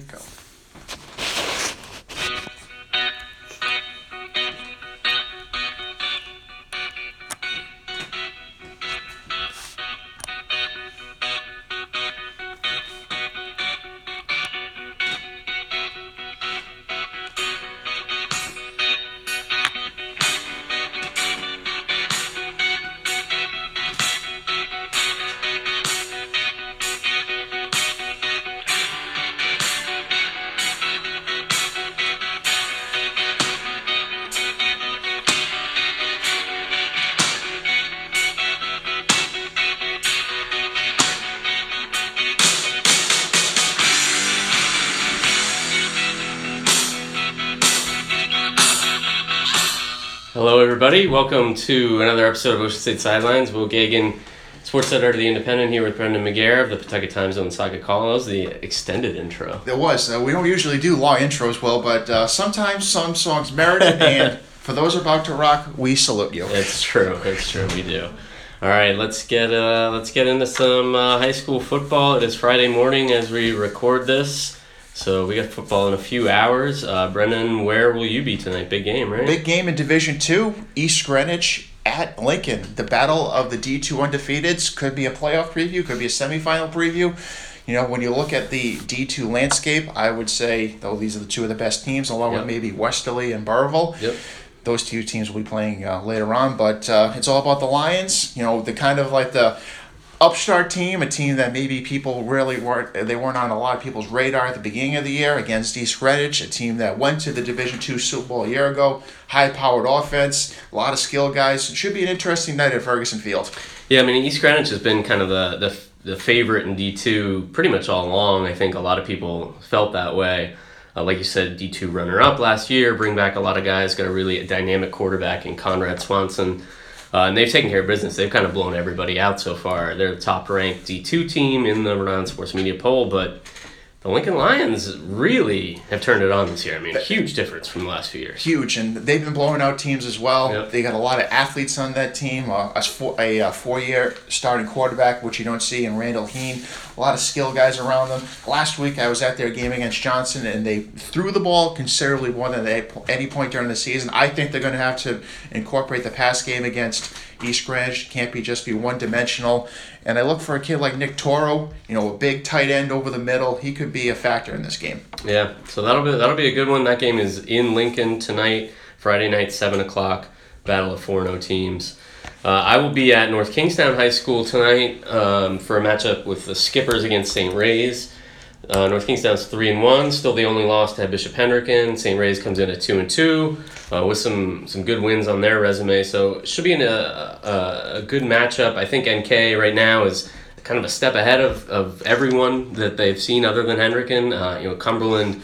Go. Everybody. Welcome to another episode of Ocean State Sidelines. Will Geoghegan, sports editor of the Independent, here with Brendan McGair of the Pawtucket Times on Saga Columns. The extended intro. There was. Uh, we don't usually do long intros well, but uh, sometimes some songs merit it. and for those about to rock, we salute you. It's true. It's true. We do. All right, let's get uh, let's get into some uh, high school football. It is Friday morning as we record this, so we got football in a few hours. Uh, Brendan, where will you be tonight? Big game, right? Big game in Division Two, East Greenwich at Lincoln. The battle of the D two undefeateds could be a playoff preview, could be a semifinal preview. You know, when you look at the D two landscape, I would say though these are the two of the best teams, along Yep. with maybe Westerly and Burrillville. Yep. those two teams will be playing uh, later on. But uh, it's all about the Lions. You know, the kind of like the upstart team, a team that maybe people really weren't they weren't on a lot of people's radar at the beginning of the year against East Greenwich, a team that went to the Division Two Super Bowl a year ago. High powered offense, a lot of skill guys. It should be an interesting night at Ferguson Field. Yeah, I mean East Greenwich has been kind of the the, the favorite in D two pretty much all along. I think a lot of people felt that way. Uh, like you said, D two runner up last year, bring back a lot of guys, got a really dynamic quarterback in Conrad Swanson, uh, and they've taken care of business. They've kind of blown everybody out so far. They're the top ranked D two team in the Rhode Island Sports Media poll, but the Lincoln Lions really have turned it on this year. I mean, huge difference from the last few years. Huge, and they've been blowing out teams as well. Yep. They got a lot of athletes on that team. Uh, a four, a, uh four-year starting quarterback, which you don't see in Randall Heen. A lot of skill guys around them. Last week, I was at their game against Johnson, and they threw the ball considerably more than they any point during the season. I think they're going to have to incorporate the pass game against East Greenwich. Can't be just be one-dimensional. And I look for a kid like Nick Toro. You know, a big tight end over the middle. He could be a factor in this game. Yeah, so that'll be that'll be a good one. That game is in Lincoln tonight, Friday night, seven o'clock. Battle of four no oh teams. Uh, I will be at North Kingstown High School tonight um, for a matchup with the Skippers against St. Ray's. Uh, North Kingstown's three and one, still the only loss to have Bishop Hendricken. St. Ray's comes in at two and two, uh, with some some good wins on their resume. So it should be in a, a, a good matchup. I think NK right now is kind of a step ahead of, of everyone that they've seen other than Hendricken. Uh, you know, Cumberland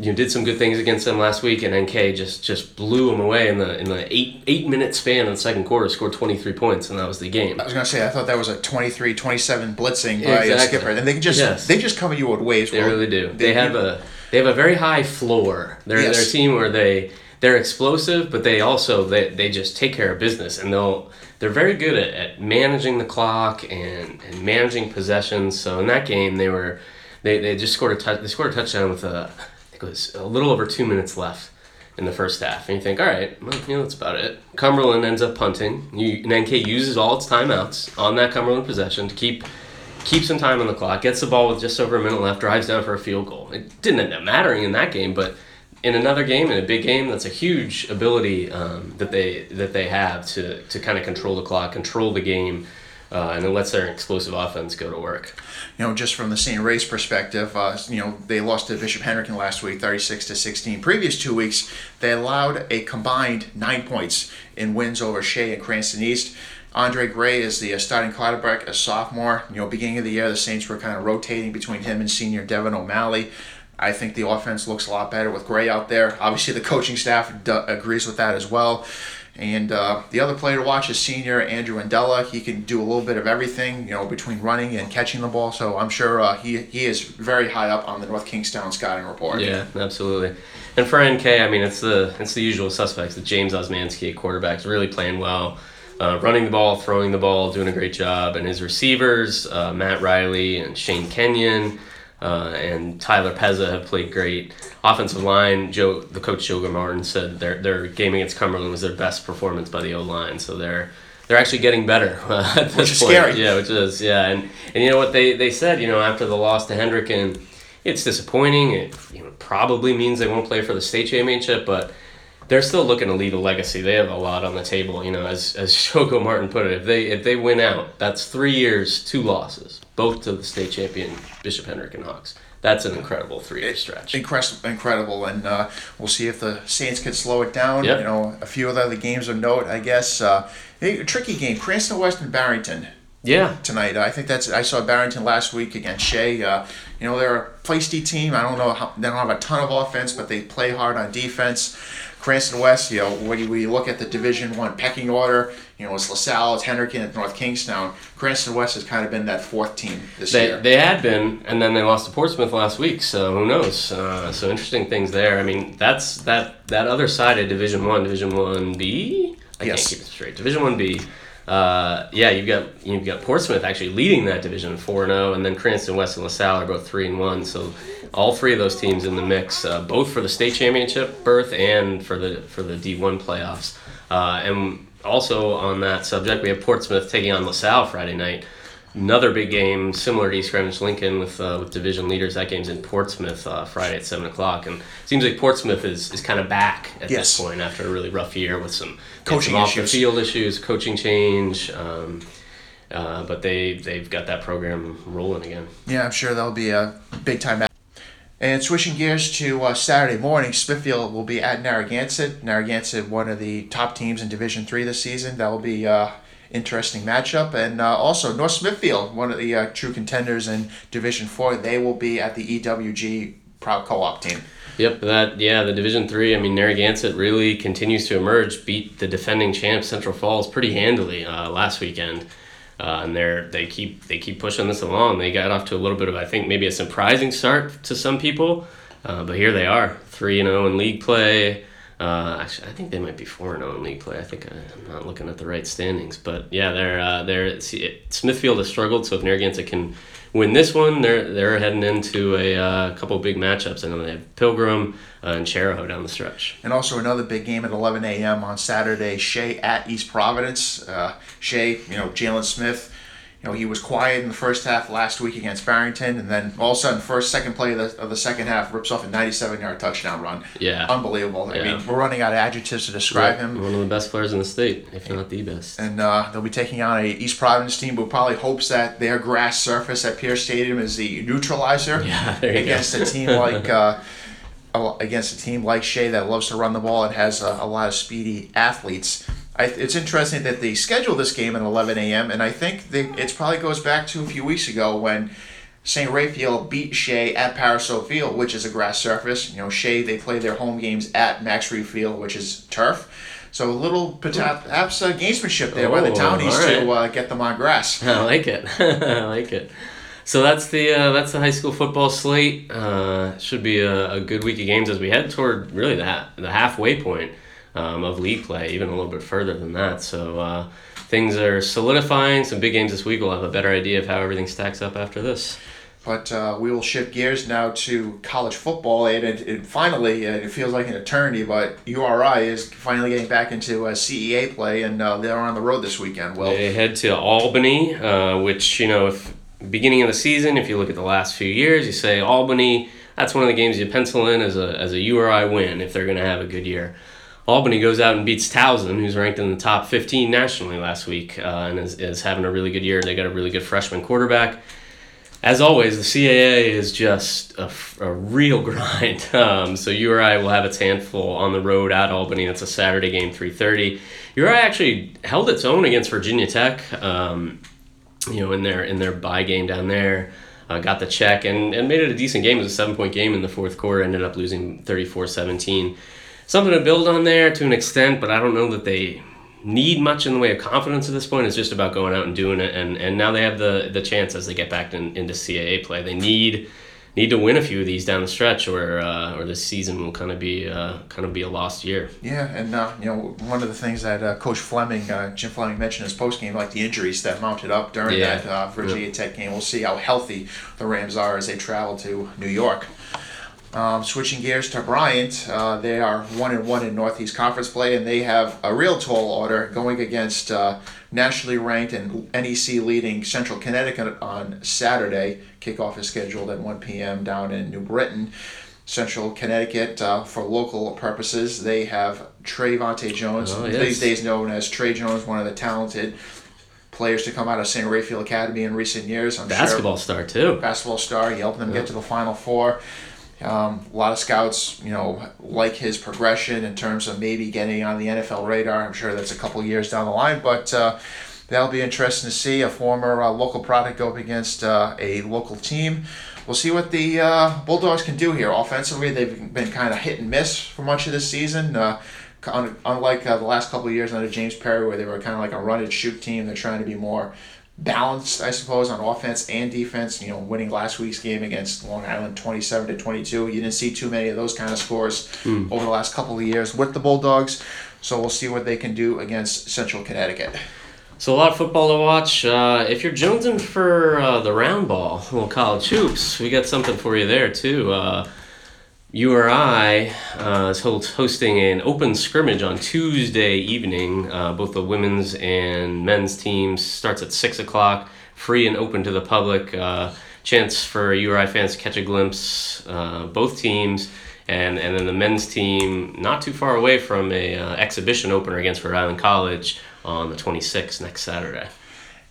you know, did some good things against them last week, and NK just just blew them away in the in the eight eight minute span of the second quarter. Scored twenty three points, and that was the game. I was gonna say I thought that was a 23-27 blitzing by a Exactly. skipper, and they can just Yes. they just come at you with waves. They really do. They have a they have a very high floor. They're Yes. they're a team where they they're explosive, but they also they, they just take care of business, and they'll they're very good at, at managing the clock and, and managing possessions. So in that game, they were they, they just scored a touch. They scored a touchdown with a Was a little over two minutes left in the first half, and you think, all right, well, you know that's about it. Cumberland ends up punting. You, and NK uses all its timeouts on that Cumberland possession to keep keep some time on the clock, gets the ball with just over a minute left, drives down for a field goal. It didn't end up mattering in that game, but in another game, in a big game, that's a huge ability um, that they that they have to to kind of control the clock, control the game, uh, and it lets their explosive offense go to work. you know, just from the St. Ray's perspective, uh, you know, they lost to Bishop Hendricken last week, 36 to 16. Previous two weeks, they allowed a combined nine points in wins over Shea and Cranston East. Andre Gray is the uh, starting quarterback, a sophomore. You know, beginning of the year, the Saints were kind of rotating between him and senior Devin O'Malley. I think the offense looks a lot better with Gray out there. Obviously, the coaching staff d- agrees with that as well. And uh, the other player to watch is senior Andrew Andella. He can do a little bit of everything, you know, between running and catching the ball. So I'm sure uh, he he is very high up on the North Kingstown scouting report. Yeah, absolutely. And for NK, I mean, it's the it's the usual suspects. The James Osmansky at is really playing well, uh, running the ball, throwing the ball, doing a great job. And his receivers, uh, Matt Riley and Shane Kenyon, uh, and Tyler Pezza have played great. Offensive line, Joe, the coach Joe Martin said their their game against Cumberland was their best performance by the O line. So they're they're actually getting better uh, at this Which is point. scary. Yeah, which is yeah, and and you know what they they said, you know, after the loss to Hendricken it's disappointing. It you know probably means they won't play for the state championship, but they're still looking to leave a legacy. They have a lot on the table. You know, as as Shoko Martin put it, if they if they win out, that's three years, two losses, both to the state champion Bishop Hendricken Hawks. That's an incredible three year stretch. Incredible, incredible, and uh, we'll see if the Saints can slow it down. Yep. You know, a few of the other games of note, I guess. Uh, a tricky game, Cranston West and Barrington Yeah, tonight. I think that's I saw Barrington last week against Shea. Uh, you know, they're a feisty team. I don't know how they don't have a ton of offense, but they play hard on defense. Cranston West, you know, when you look at the Division One pecking order, you know, it's LaSalle, it's Hendricken, it's North Kingstown. Cranston West has kind of been that fourth team this they, year. they had been, and then they lost to Portsmouth last week. So who knows? Uh, so interesting things there. I mean, that's that that other side of Division One, Division One B. I Yes. can't keep it straight. Division One B. Uh, yeah, you've got you've got Portsmouth actually leading that division four and zero, and then Cranston West and LaSalle are both three and one. So all three of those teams in the mix, uh, both for the state championship berth and for the for the D one playoffs. Uh, and also on that subject, we have Portsmouth taking on LaSalle Friday night. Another big game, similar to East Greenwich Lincoln with uh, with division leaders. That game's in Portsmouth uh, Friday at seven o'clock, and it seems like Portsmouth is, is kind of back at Yes. this point after a really rough year with some Coaching some off issues. the field issues, coaching change. Um, uh, but they they've got that program rolling again. Yeah, I'm sure that'll be a big time. And switching gears to uh, Saturday morning, Smithfield will be at Narragansett. Narragansett, one of the top teams in Division Three this season. That will be uh, interesting matchup. And uh, also North Smithfield, one of the uh, true contenders in Division Four. They will be at the EWG Prout Co-op team. Yep, that yeah, the Division Three. I mean, Narragansett really continues to emerge. Beat the defending champs Central Falls pretty handily uh, last weekend, uh, and they're they keep they keep pushing this along. They got off to a little bit of I think maybe a surprising start to some people, uh, but here they are, three and zero in league play. Uh, actually, I think they might be four and zero in league play. I think I, I'm not looking at the right standings, but yeah, they're uh, they're see, it, Smithfield has struggled. So if Narragansett can win this one, they're they're heading into a uh, couple big matchups. I know they have Pilgrim uh, and Chariho down the stretch. And also another big game at 11 a.m. on Saturday. Shea at East Providence. Uh, Shea, you know, Jalen Smith. You know, he was quiet in the first half last week against Barrington, and then all of a sudden, first, second play of the, of the second half, rips off a 97-yard touchdown run. Yeah. Unbelievable. I mean, we're running out of adjectives to describe him. One of the best players in the state, if not the best. And uh, they'll be taking on a East Providence team who probably hopes that their grass surface at Pierce Stadium is the neutralizer Yeah, there go. against a team like uh, against a team like Shea that loves to run the ball and has a, a lot of speedy athletes. I, it's interesting that they scheduled this game at 11 a.m. and I think they, it probably goes back to a few weeks ago when St. Raphael beat Shea at Pariseau Field, which is a grass surface. You know, Shea they play their home games at Max Reed Field, which is turf. So a little perhaps uh, gamesmanship there by the Oh, townies right. to uh, get them on grass. I like it. I like it. So that's the uh, that's the high school football slate. Uh, should be a, a good week of games as we head toward really that the halfway point um, of league play, even a little bit further than that. So uh, things are solidifying. Some big games this week. We'll have a better idea of how everything stacks up after this. But uh, we will shift gears now to college football, and it, it finally uh, it feels like an eternity, but URI is finally getting back into uh, CAA play, and uh, they're on the road this weekend. Well, They head to Albany, uh, which you know, if beginning of the season, if you look at the last few years, you say Albany. That's one of the games you pencil in as a as a URI win if they're going to have a good year. Albany goes out and beats Towson, who's ranked in the top 15 nationally last week, uh, and is, is having a really good year. They got a really good freshman quarterback. As always, the CAA is just a, a real grind. Um, so URI will have its handful on the road at Albany. That's a Saturday game, 3:30. URI actually held its own against Virginia Tech. Um, you know, in their in their bye game down there, uh, got the check and, and made it a decent game. It was a seven point game in the fourth quarter. Ended up losing 34-17. Something to build on there to an extent, but I don't know that they need much in the way of confidence at this point. It's just about going out and doing it. And, and now they have the, the chance as they get back in, into CAA play. They need need to win a few of these down the stretch, or uh, or this season will kind of be uh, kind of be a lost year. Yeah, and uh, you know one of the things that uh, Coach Fleming, uh, Jim Fleming mentioned in his post game, like the injuries that mounted up during Yeah. that uh, Virginia Tech game. We'll see how healthy the Rams are as they travel to New York. Um, switching gears to Bryant, uh, they are one and one in Northeast Conference play, and they have a real tall order going against uh, nationally ranked and NEC leading Central Connecticut on Saturday. Kickoff is scheduled at 1 p.m. down in New Britain. Central Connecticut, uh, for local purposes, they have Trayvonte Jones, Oh, these yes. days known as Trey Jones, one of the talented players to come out of St. Raphael Academy in recent years. I'm sure Basketball star too. basketball star. He helped them get to the Final Four. Um, a lot of scouts, you know, like his progression in terms of maybe getting on the NFL radar. I'm sure that's a couple years down the line, but uh, that'll be interesting to see a former uh, local product go up against uh, a local team. We'll see what the uh, Bulldogs can do here. Offensively, they've been kind of hit and miss for much of this season. Uh, unlike uh, the last couple of years under James Perry, where they were kind of like a run and shoot team, they're trying to be more balanced, I suppose, on offense and defense. You know, winning last week's game against Long Island, twenty-seven to twenty-two. You didn't see too many of those kind of scores over the last couple of years with the Bulldogs. So we'll see what they can do against Central Connecticut. So a lot of football to watch. Uh, if you're jonesing for uh, the round ball, little college hoops, we got something for you there too. Uh, URI uh, is hosting an open scrimmage on Tuesday evening. Uh, both the women's and men's teams starts at six o'clock, free and open to the public. Uh, chance for URI fans to catch a glimpse. Uh, both teams. And, and then the men's team not too far away from a uh, exhibition opener against Rhode Island College on the 26th next Saturday.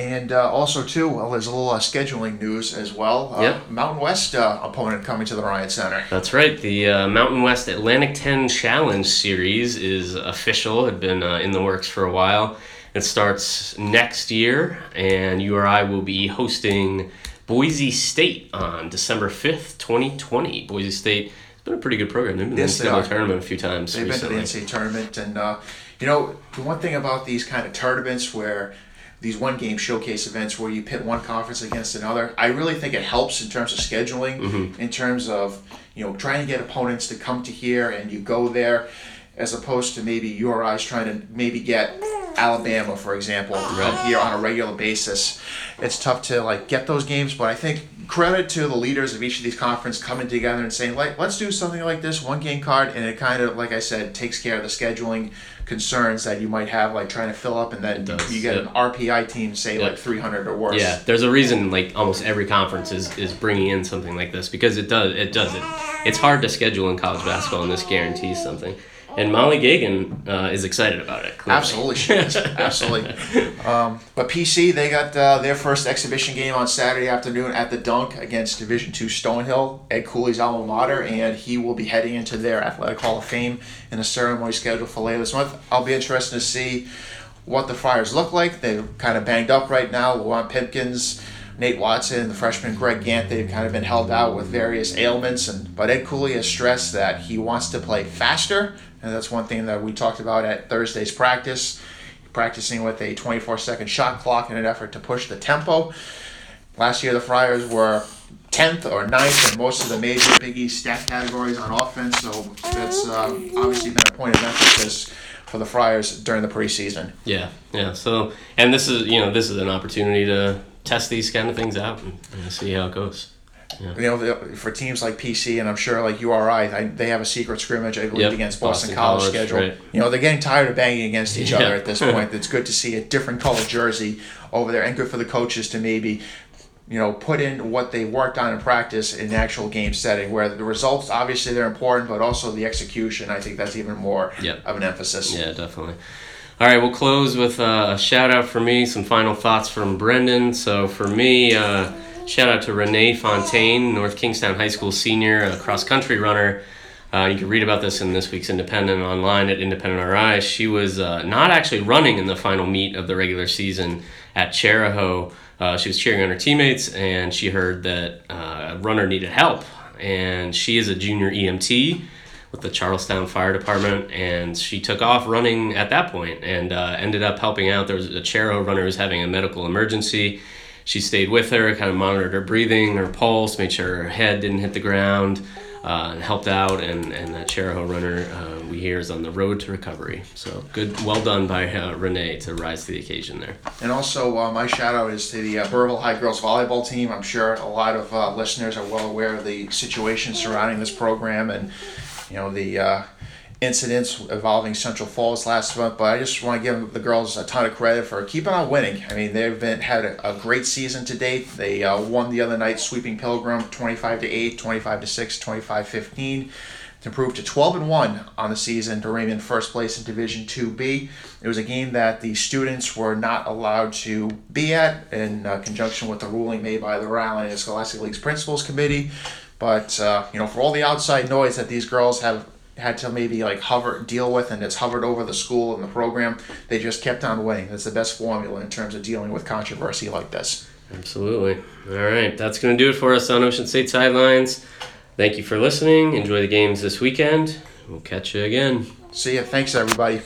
And uh, also, too, well, there's a little uh, scheduling news as well. Uh, Yep. Mountain West uh, opponent coming to the Ryan Center. That's right. The uh, Mountain West Atlantic 10 Challenge Series is official. Had been uh, in the works for a while. It starts next year, and URI will be hosting Boise State on December 5th, 2020. Boise State has been a pretty good program. They've been Yes, in the. NCAA tournament a few times They've recently. been to the NCAA tournament, and uh, you know the one thing about these kind of tournaments where these one game showcase events where you pit one conference against another, I really think it helps in terms of scheduling, Mm-hmm. in terms of you know trying to get opponents to come to here and you go there, as opposed to maybe URI's trying to maybe get Alabama, for example, Right. here on a regular basis. It's tough to like get those games, but I think credit to the leaders of each of these conferences coming together and saying, like, let's do something like this, one game card, and it kind of, like I said, takes care of the scheduling concerns that you might have, like trying to fill up, and then does, you get yeah. an RPI team, say Yeah. like 300 or worse. Yeah, there's a reason like almost every conference is, is bringing in something like this because it does it does it. It's hard to schedule in college basketball, and this guarantees something. And Molly Geoghegan uh, is excited about it. clearly. Absolutely, she is. Absolutely. Um, but PC, they got uh, their first exhibition game on Saturday afternoon at the Dunk against Division Two Stonehill, Ed Cooley's alma mater, and he will be heading into their Athletic Hall of Fame in a ceremony scheduled for later this month. I'll be interested to see what the Friars look like. They're kind of banged up right now. Luwane Pipkins. Nate Watson, the freshman Greg Gantt, they've kind of been held out with various ailments, and but Ed Cooley has stressed that he wants to play faster, and that's one thing that we talked about at Thursday's practice practicing with a 24 second shot clock in an effort to push the tempo. Last year, the Friars were 10th or 9th in most of the major Big East stat categories on offense, so that's uh, obviously been a point of emphasis for the Friars during the preseason. Yeah, yeah. So, and this is you know this is an opportunity to test these kind of things out and, and see how it goes. You know, for teams like PC and I'm sure like URI, I, they have a secret scrimmage, I believe, Yep, against Boston, Boston College, College, schedule. right. You know, they're getting tired of banging against each Yeah. other at this point. It's good to see a different color jersey over there and good for the coaches to maybe, you know, put in what they worked on in practice in the actual game setting where the results, obviously, they're important, but also the execution, I think that's even more Yep. of an emphasis. Yeah, definitely. All right, we'll close with uh, a shout out for me, some final thoughts from Brendan. So for me, uh, shout out to Renee Fontaine, North Kingstown High School senior, a cross country runner. Uh, you can read about this in this week's Independent online at Independent RI. She was uh, not actually running in the final meet of the regular season at Chariho. Uh, she was cheering on her teammates, and she heard that uh, a runner needed help. And she is a junior EMT with the Charlestown Fire Department, and she took off running at that point and uh, ended up helping out. There was a Chariho runner who was having a medical emergency. She stayed with her, kind of monitored her breathing, her pulse, made sure her head didn't hit the ground, uh, and helped out. And, and that Chariho runner, uh, we hear, is on the road to recovery. So good, well done by uh, Renee to rise to the occasion there. And also, uh, my shout out is to the uh, Burrillville High Girls Volleyball team. I'm sure a lot of uh, listeners are well aware of the situation surrounding this program and, you know, the uh, incidents involving Central Falls last month. But I just want to give the girls a ton of credit for keeping on winning. I mean, they've been had a, a great season to date. They uh, won the other night, sweeping Pilgrim 25 to 8, 25 to 6, 25 15 to improve to 12 and 1 on the season to remain in first place in Division 2B. It was a game that the students were not allowed to be at in uh, conjunction with the ruling made by the Rhode Island Scholastic League's Principals Committee. But, uh, you know, for all the outside noise that these girls have had to maybe like hover deal with and it's hovered over the school and the program they just kept on winning that's the best formula in terms of dealing with controversy like this Absolutely. All right, that's going to do it for us on Ocean State Sidelines. Thank you for listening. Enjoy the games this weekend. We'll catch you again. see ya thanks everybody